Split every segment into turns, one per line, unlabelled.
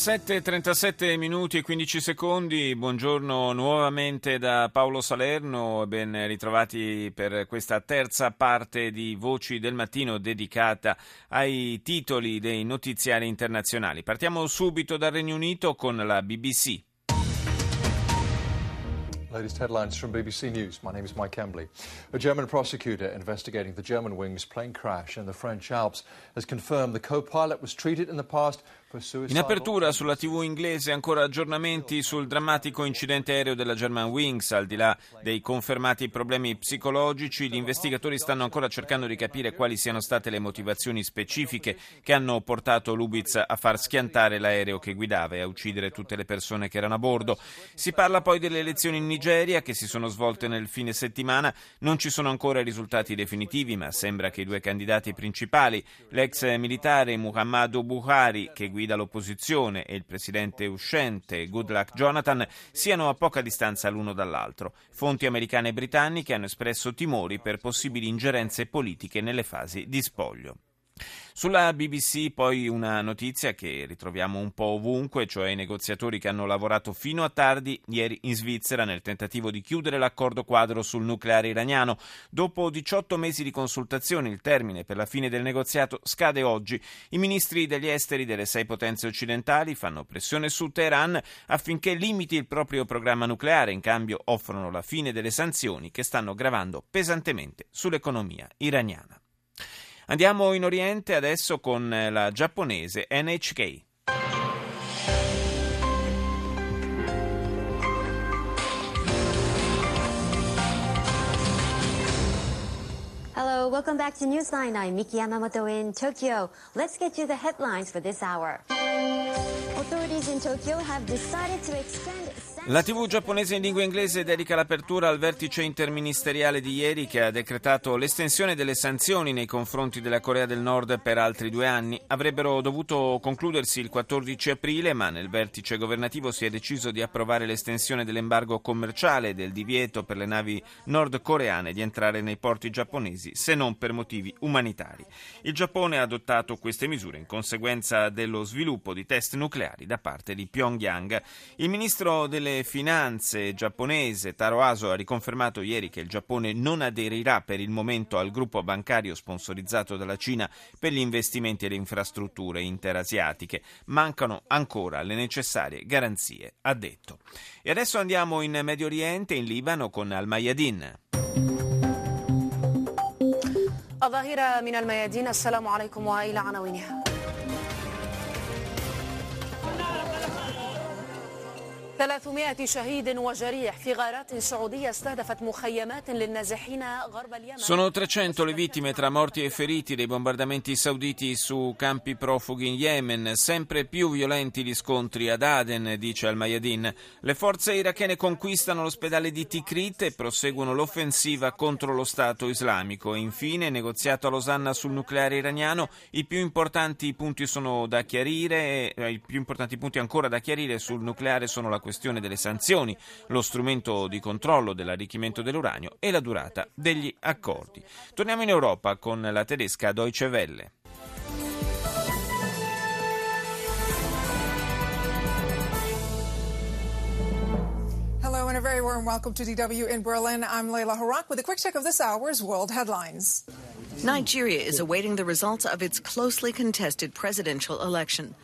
7.37 minuti e 15 secondi, buongiorno nuovamente da Paolo Salerno, ben ritrovati per questa terza parte di Voci del Mattino dedicata ai titoli dei notiziari internazionali. Partiamo subito dal Regno Unito con la BBC.
Latest headlines from BBC News. My name is Mike Embley. A German prosecutor investigating the Germanwings plane crash in the French Alps has confirmed the co pilot was treated in the past
In apertura sulla TV inglese ancora aggiornamenti sul drammatico incidente aereo della Germanwings. Al di là dei confermati problemi psicologici, gli investigatori stanno ancora cercando di capire quali siano state le motivazioni specifiche che hanno portato Lubitz a far schiantare l'aereo che guidava e a uccidere tutte le persone che erano a bordo. Si parla poi delle elezioni in Nigeria che si sono svolte nel fine settimana. Non ci sono ancora risultati definitivi, ma sembra che i due candidati principali, l'ex militare Muhammadu Buhari che guida guida l'opposizione e il presidente uscente Goodluck Jonathan siano a poca distanza l'uno dall'altro. Fonti americane e britanniche hanno espresso timori per possibili ingerenze politiche nelle fasi di spoglio. Sulla BBC poi una notizia che ritroviamo un po' ovunque, cioè i negoziatori che hanno lavorato fino a tardi ieri in Svizzera nel tentativo di chiudere l'accordo quadro sul nucleare iraniano. Dopo 18 mesi di consultazioni, il termine per la fine del negoziato scade oggi. I ministri degli esteri delle sei potenze occidentali fanno pressione su Teheran affinché limiti il proprio programma nucleare, in cambio offrono la fine delle sanzioni che stanno gravando pesantemente sull'economia iraniana. Andiamo in Oriente adesso con eh, la giapponese NHK.
Hello, welcome back to Newsline. I'm Miki Yamamoto in Tokyo. Let's get you the headlines for this hour. Authorities in Tokyo have decided to extend
la TV giapponese in lingua inglese dedica l'apertura al vertice interministeriale di ieri che ha decretato l'estensione delle sanzioni nei confronti della Corea del Nord per altri due anni. Avrebbero dovuto concludersi il 14 aprile, ma nel vertice governativo si è deciso di approvare l'estensione dell'embargo commerciale e del divieto per le navi nordcoreane di entrare nei porti giapponesi se non per motivi umanitari. Il Giappone ha adottato queste misure in conseguenza dello sviluppo di test nucleari da parte di Pyongyang. Il ministro delle delle Finanze giapponese Taro Aso ha riconfermato ieri che il Giappone non aderirà per il momento al gruppo bancario sponsorizzato dalla Cina per gli investimenti e le infrastrutture interasiatiche. Mancano ancora le necessarie garanzie, ha detto. E adesso andiamo in Medio Oriente, in Libano, con Al-Mayadin. الظاهرة من الميادين السلام عليكم وإلى عناوينها 300 شهيد وجريح في غارات سعودية استهدفت مخيمات للنازحين غرب اليمن Sono 300 le vittime tra morti e feriti dei bombardamenti sauditi su campi profughi in Yemen, sempre più violenti gli scontri ad Aden, dice Al-Mayadin. Le forze irachene conquistano l'ospedale di Tikrit e proseguono l'offensiva contro lo Stato islamico. infine, negoziato a Losanna sul nucleare iraniano, i più importanti punti sono da chiarire, eh, i più importanti punti ancora da chiarire sul nucleare sono la questione questione delle sanzioni, lo strumento di controllo dell'arricchimento dell'uranio e la durata degli accordi. Torniamo in Europa con la tedesca Deutsche Welle.
Hello and a very warm welcome to DW in Berlin. I'm Layla Harak with a quick check of this hour's world headlines.
Nigeria is awaiting the results of its closely contested presidential election.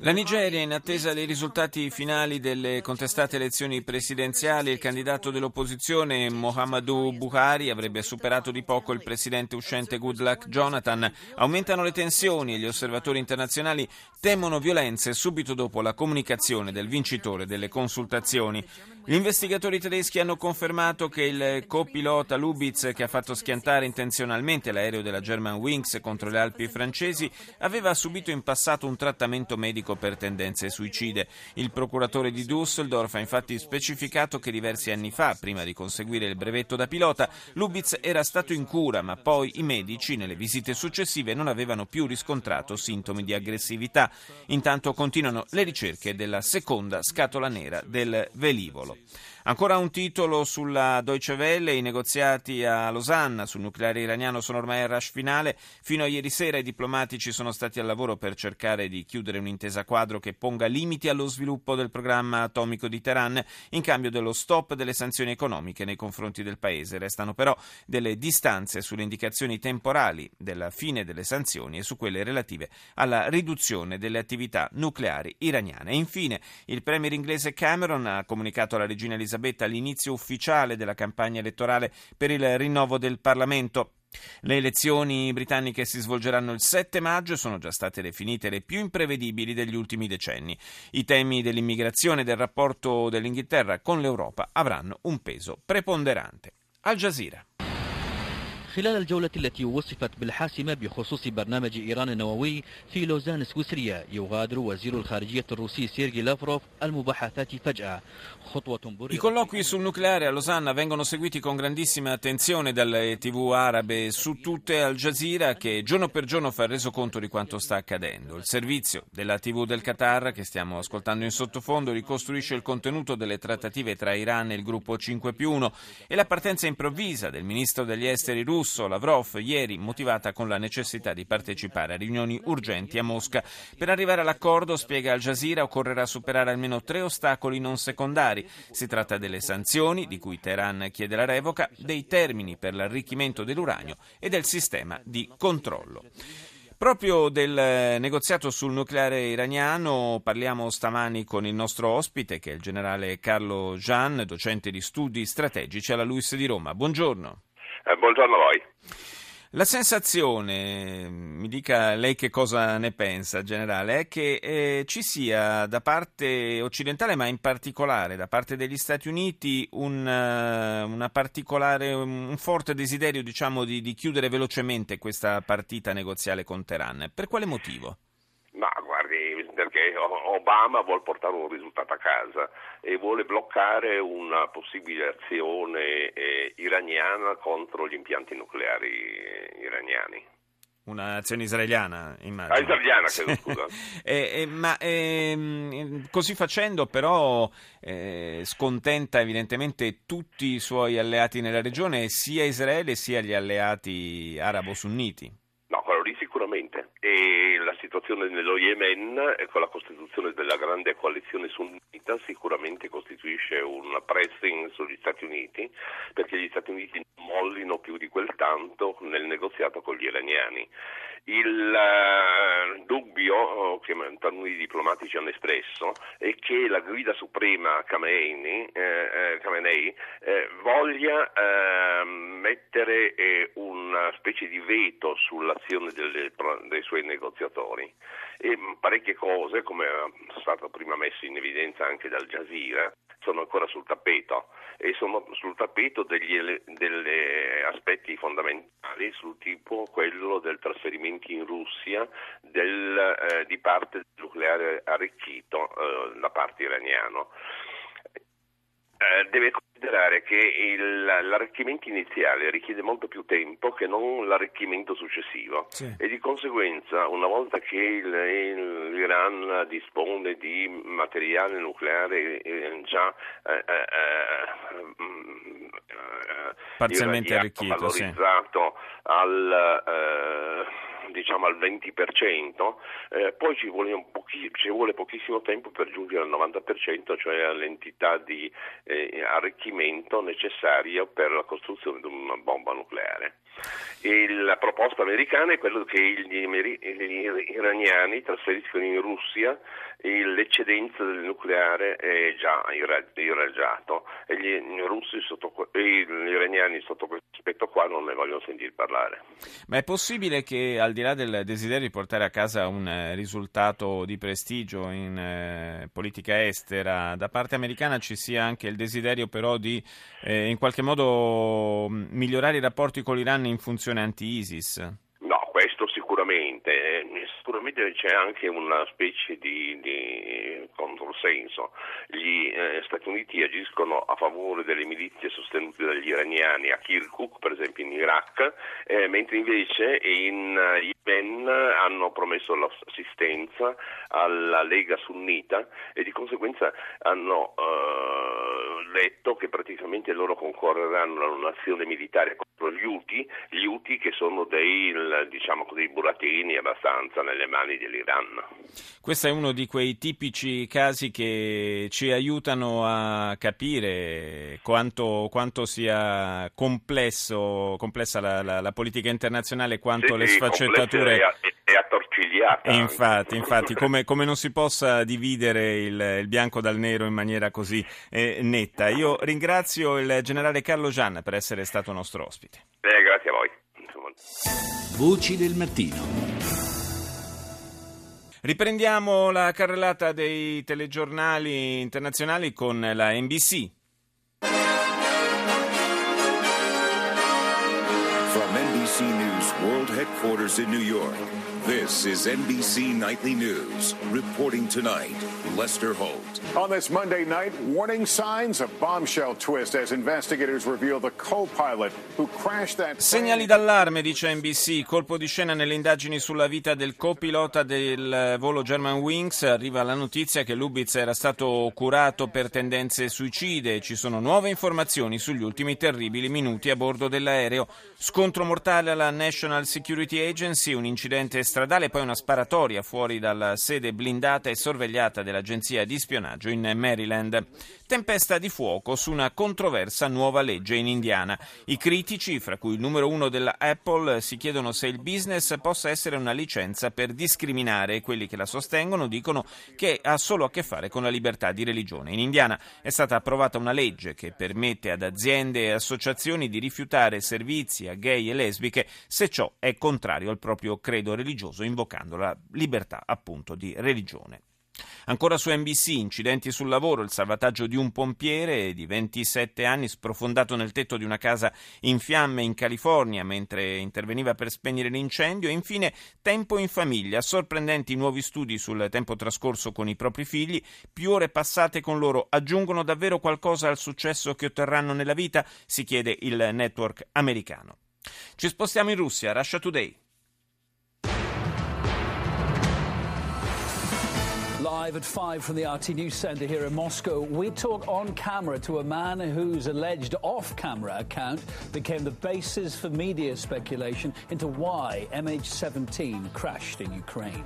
La Nigeria, in attesa dei risultati finali delle contestate elezioni presidenziali, il candidato dell'opposizione Mohamedou Buhari avrebbe superato di poco il presidente uscente Goodluck Jonathan. Aumentano le tensioni e gli osservatori internazionali temono violenze subito dopo la comunicazione del vincitore delle consultazioni. Gli investigatori tedeschi hanno confermato che il copilota Lubitz, che ha fatto schiantare intenzionalmente l'aereo della German Wings contro le Alpi francesi, aveva subito seguito in passato un trattamento medico per tendenze suicide. Il procuratore di Düsseldorf ha infatti specificato che diversi anni fa, prima di conseguire il brevetto da pilota, Lubitz era stato in cura, ma poi i medici nelle visite successive non avevano più riscontrato sintomi di aggressività. Intanto continuano le ricerche della seconda scatola nera del velivolo. Ancora un titolo sulla Deutsche Welle, i negoziati a Losanna sul nucleare iraniano sono ormai al rush finale, fino a ieri sera i diplomatici sono stati al lavoro per cercare di chiudere un'intesa quadro che ponga limiti allo sviluppo del programma atomico di Teheran in cambio dello stop delle sanzioni economiche nei confronti del paese. Restano però delle distanze sulle indicazioni temporali della fine delle sanzioni e su quelle relative alla riduzione delle attività nucleari iraniane. E infine il premier inglese Cameron ha comunicato alla regina Elisabetta Elisabetta l'inizio ufficiale della campagna elettorale per il rinnovo del Parlamento. Le elezioni britanniche si svolgeranno il 7 maggio e sono già state definite le più imprevedibili degli ultimi decenni. I temi dell'immigrazione e del rapporto dell'Inghilterra con l'Europa avranno un peso preponderante. Al Jazeera.
خلال الجولة التي وصفت بالحاسمة بخصوص برنامج إيران النووي في لوزان سويسريا يغادر وزير الخارجية الروسي سيرجي لافروف المباحثات فجأة خطوة
I colloqui sul nucleare a Losanna vengono seguiti con grandissima attenzione dalle tv arabe su tutte Al Jazeera che giorno per giorno fa il resoconto di quanto sta accadendo. Il servizio della tv del Qatar che stiamo ascoltando in sottofondo ricostruisce il contenuto delle trattative tra Iran e il gruppo 5 più 1 e la partenza improvvisa del ministro degli esteri russo russo Lavrov ieri motivata con la necessità di partecipare a riunioni urgenti a Mosca. Per arrivare all'accordo, spiega Al Jazeera, occorrerà superare almeno tre ostacoli non secondari. Si tratta delle sanzioni, di cui Teheran chiede la revoca, dei termini per l'arricchimento dell'uranio e del sistema di controllo. Proprio del negoziato sul nucleare iraniano parliamo stamani con il nostro ospite, che è il generale Carlo Gian, docente di studi strategici alla LUIS di Roma. Buongiorno.
Eh, buongiorno a voi.
La sensazione, mi dica lei che cosa ne pensa, generale, è che eh, ci sia da parte occidentale, ma in particolare da parte degli Stati Uniti, un, una particolare, un forte desiderio diciamo, di, di chiudere velocemente questa partita negoziale con Teheran. Per quale motivo?
Ma guardi, perché Obama vuole portare un risultato a casa e vuole bloccare una possibile azione eh, iraniana contro gli impianti nucleari eh, iraniani.
Un'azione israeliana, immagino.
Ah, israeliana, credo, scusa.
eh, eh, ma ehm, così facendo, però, eh, scontenta evidentemente tutti i suoi alleati nella regione, sia Israele sia gli alleati arabo-sunniti.
No, quello lì sicuramente. E la situazione nello Yemen, con la costituzione della grande coalizione sunnita, sicuramente costituisce un pressing sugli Stati Uniti, perché gli Stati Uniti non mollino più di quel tanto nel negoziato con gli iraniani. Il uh, dubbio che taluni diplomatici hanno espresso è che la guida suprema Khamenei, eh, Khamenei eh, voglia eh, mettere una specie di veto sull'azione delle, dei suoi negoziatori e parecchie cose, come è stato prima messo in evidenza anche dal Jazeera, sono ancora sul tappeto e sono sul tappeto degli aspetti fondamentali sul tipo quello del trasferimento in Russia del, eh, di parte del nucleare arricchito eh, da parte iraniano. Eh, deve considerare che il, l'arricchimento iniziale richiede molto più tempo che non l'arricchimento successivo sì. e di conseguenza una volta che il, il, l'Iran dispone di materiale nucleare eh, già eh, eh, mm,
parzialmente arricchito,
valorizzato sì. al diciamo al 20%, eh, poi ci vuole, pochi, ci vuole, pochissimo tempo per giungere al 90%, cioè all'entità di eh, arricchimento necessaria per la costruzione di una bomba nucleare. La proposta americana è quella che gli, iraniani trasferiscono in Russia l'eccedenza del nucleare è già irraggiato e gli, russi sotto, gli iraniani sotto questo aspetto qua non ne vogliono sentire parlare.
Ma è possibile che al di là del desiderio di portare a casa un eh, risultato di prestigio in eh, politica estera, da parte americana ci sia anche il desiderio però di eh, in qualche modo migliorare i rapporti con l'Iran in funzione anti-ISIS?
sicuramente, eh, sicuramente c'è anche una specie di, di controsenso. Gli eh, Stati Uniti agiscono a favore delle milizie sostenute dagli iraniani a Kirkuk, per esempio in Iraq, eh, mentre invece in Yemen hanno promesso l'assistenza alla Lega Sunnita e di conseguenza hanno eh, letto che praticamente loro concorreranno a un'azione militare gli Houthi, gli Houthi che sono dei, diciamo così, burattini abbastanza nelle mani dell'Iran.
Questo è uno di quei tipici casi che ci aiutano a capire quanto, quanto sia complesso, complessa la, la, la, politica internazionale, quanto
sì,
le sfaccettature...
È attorcigliata.
infatti, infatti come, come, non si possa dividere il, il, bianco dal nero in maniera così eh, netta. Io ringrazio il generale Carlo Gianna per essere stato nostro ospite.
Eh, grazie a voi.
Voci del mattino.
Riprendiamo la carrellata dei telegiornali internazionali con la NBC.
From NBC News World Headquarters in New York. This is NBC Nightly News. Reporting tonight, Lester Holt.
On this Monday night, warning signs of bombshell twist as investigators reveal the co-pilot who crashed that
Segnali d'allarme, dice NBC. Colpo di scena nelle indagini sulla vita del copilota del volo German Wings. Arriva la notizia che Lubitz era stato curato per tendenze suicide. Ci sono nuove informazioni sugli ultimi terribili minuti a bordo dell'aereo. Scontro mortale alla National Security Agency, un incidente stradale, poi una sparatoria fuori dalla sede blindata e sorvegliata dell'agenzia di spionaggio in Maryland. Tempesta di fuoco su una controversa nuova legge in Indiana. I critici, fra cui il numero uno della Apple, si chiedono se il business possa essere una licenza per discriminare. Quelli che la sostengono dicono che ha solo a che fare con la libertà di religione. In Indiana è stata approvata una legge che permette ad aziende e associazioni di rifiutare servizi a gay e lesbiche se ciò è contrario al proprio credo religioso, invocando la libertà appunto di religione. Ancora su NBC, incidenti sul lavoro, il salvataggio di un pompiere di 27 anni sprofondato nel tetto di una casa in fiamme in California mentre interveniva per spegnere l'incendio e infine tempo in famiglia, sorprendenti nuovi studi sul tempo trascorso con i propri figli, più ore passate con loro aggiungono davvero qualcosa al successo che otterranno nella vita, si chiede il network americano. Ci spostiamo in Russia, Russia Today.
Live at 5 from the RT News Centre here in Moscow, we talk on camera to a man whose alleged off camera account became the basis for media speculation into why MH17 crashed in Ukraine.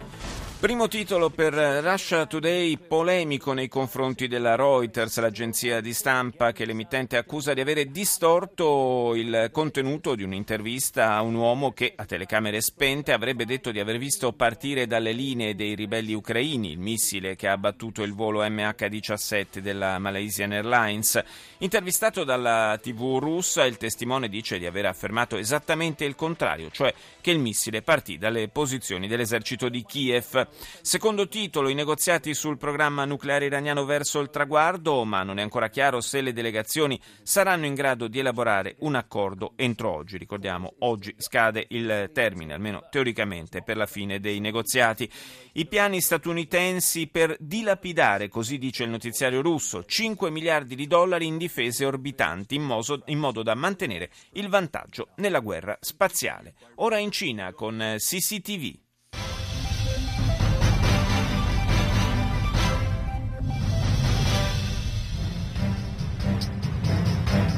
Primo titolo per Russia Today, polemico nei confronti della Reuters, l'agenzia di stampa che l'emittente accusa di avere distorto il contenuto di un'intervista a un uomo che a telecamere spente avrebbe detto di aver visto partire dalle linee dei ribelli ucraini il missile che ha abbattuto il volo MH17 della Malaysian Airlines. Intervistato dalla TV russa, il testimone dice di aver affermato esattamente il contrario, cioè che il missile partì dalle posizioni dell'esercito di Kiev. Secondo titolo, i negoziati sul programma nucleare iraniano verso il traguardo, ma non è ancora chiaro se le delegazioni saranno in grado di elaborare un accordo entro oggi. Ricordiamo, oggi scade il termine, almeno teoricamente, per la fine dei negoziati. I piani statunitensi per dilapidare, così dice il notiziario russo, 5 miliardi di dollari in difese orbitanti in modo, in modo da mantenere il vantaggio nella guerra spaziale. Ora in Cina con CCTV.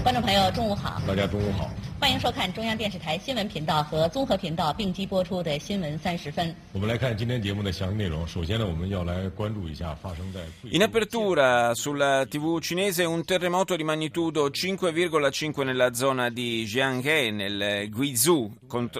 观 众朋友，中午好！大家中午好。欢迎收看中央电视台新闻频道和综合频道并机播出的《新闻三十分》。
我们来看今天节目的详细内容。首先呢，我们要来关注一下发生在
In apertura sulla TV cinese un terremoto di magnitudo 5,5 nella zona di Jianghe, nel Guizhou,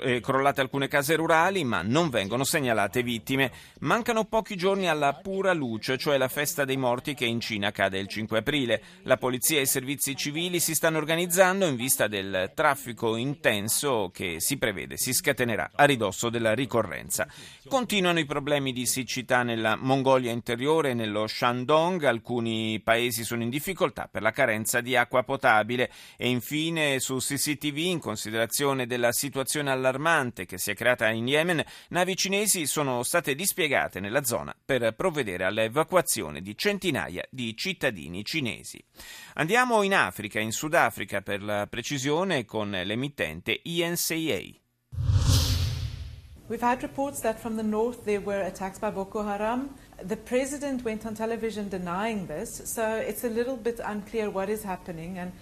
eh, crollate alcune case rurali, ma non vengono segnalate vittime. Mancano pochi giorni alla pura luce, cioè la festa dei morti che in Cina cade il 5 aprile. La polizia e i servizi civili si stanno organizzando in vista del traffico traffico intenso che si prevede si scatenerà a ridosso della ricorrenza. Continuano i problemi di siccità nella Mongolia interiore e nello Shandong, alcuni paesi sono in difficoltà per la carenza di acqua potabile e infine su CCTV in considerazione della situazione allarmante che si è creata in Yemen, navi cinesi sono state dispiegate nella zona per provvedere all'evacuazione di centinaia di cittadini cinesi. Andiamo in Africa, in Sudafrica per la precisione, con l'emittente INCA.
We've had reports that from the north there were attacks by Boko Haram. The president went on television denying this, so it's a little bit unclear what is happening. And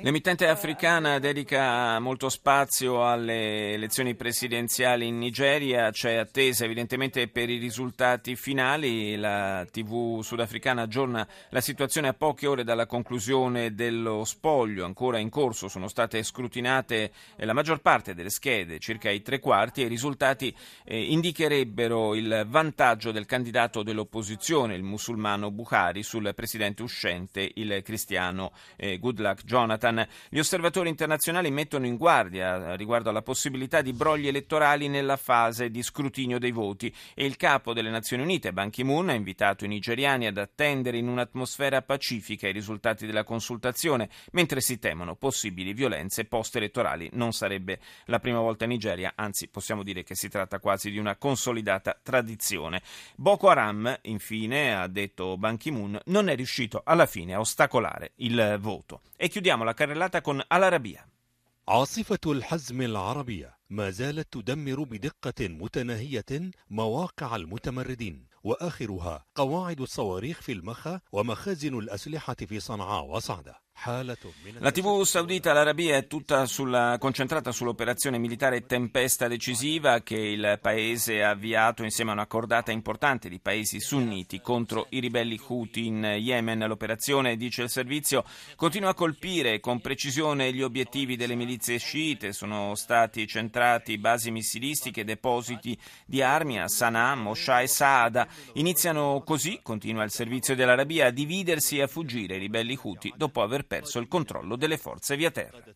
L'emittente africana dedica molto spazio alle elezioni presidenziali in Nigeria. C'è attesa evidentemente per i risultati finali. La TV sudafricana aggiorna la situazione a poche ore dalla conclusione dello spoglio. Ancora in corso sono state scrutinate la maggior parte delle schede, circa i tre quarti, e i risultati eh, indicherebbero il vantaggio del candidato dell'opposizione, il musulmano Buhari, sul presidente uscente, il cristiano eh, Goodluck Jonathan. Gli osservatori internazionali mettono in guardia riguardo alla possibilità di brogli elettorali nella fase di scrutinio dei voti e il capo delle Nazioni Unite, Ban Ki-moon, ha invitato i nigeriani ad attendere in un'atmosfera pacifica i risultati della consultazione, mentre si temono possibili violenze post-elettorali. Non sarebbe la prima volta in Nigeria, anzi possiamo dire che si tratta quasi di una consolidata tradizione. Boko Haram, infine, ha detto Ban Ki-moon, non è riuscito alla fine a ostacolare il voto. E chiudiamo la carrellata con Al-Arabiya.
عاصفة الحزم العربية ما زالت تدمر بدقة متناهية مواقع المتمردين وآخرها قواعد الصواريخ في المخا ومخازن الأسلحة في صنعاء وصعدة
La TV saudita l'Arabia è tutta sulla, concentrata sull'operazione militare Tempesta decisiva che il paese ha avviato insieme a una cordata importante di paesi sunniti contro i ribelli Houthi in Yemen. L'operazione, dice il servizio, continua a colpire con precisione gli obiettivi delle milizie sciite. Sono stati centrati basi missilistiche depositi di armi a Sana'a, Mosha e Saada. Iniziano così, continua il servizio dell'Arabia, a dividersi e a fuggire i ribelli Houthi dopo aver perso il controllo delle forze via terra.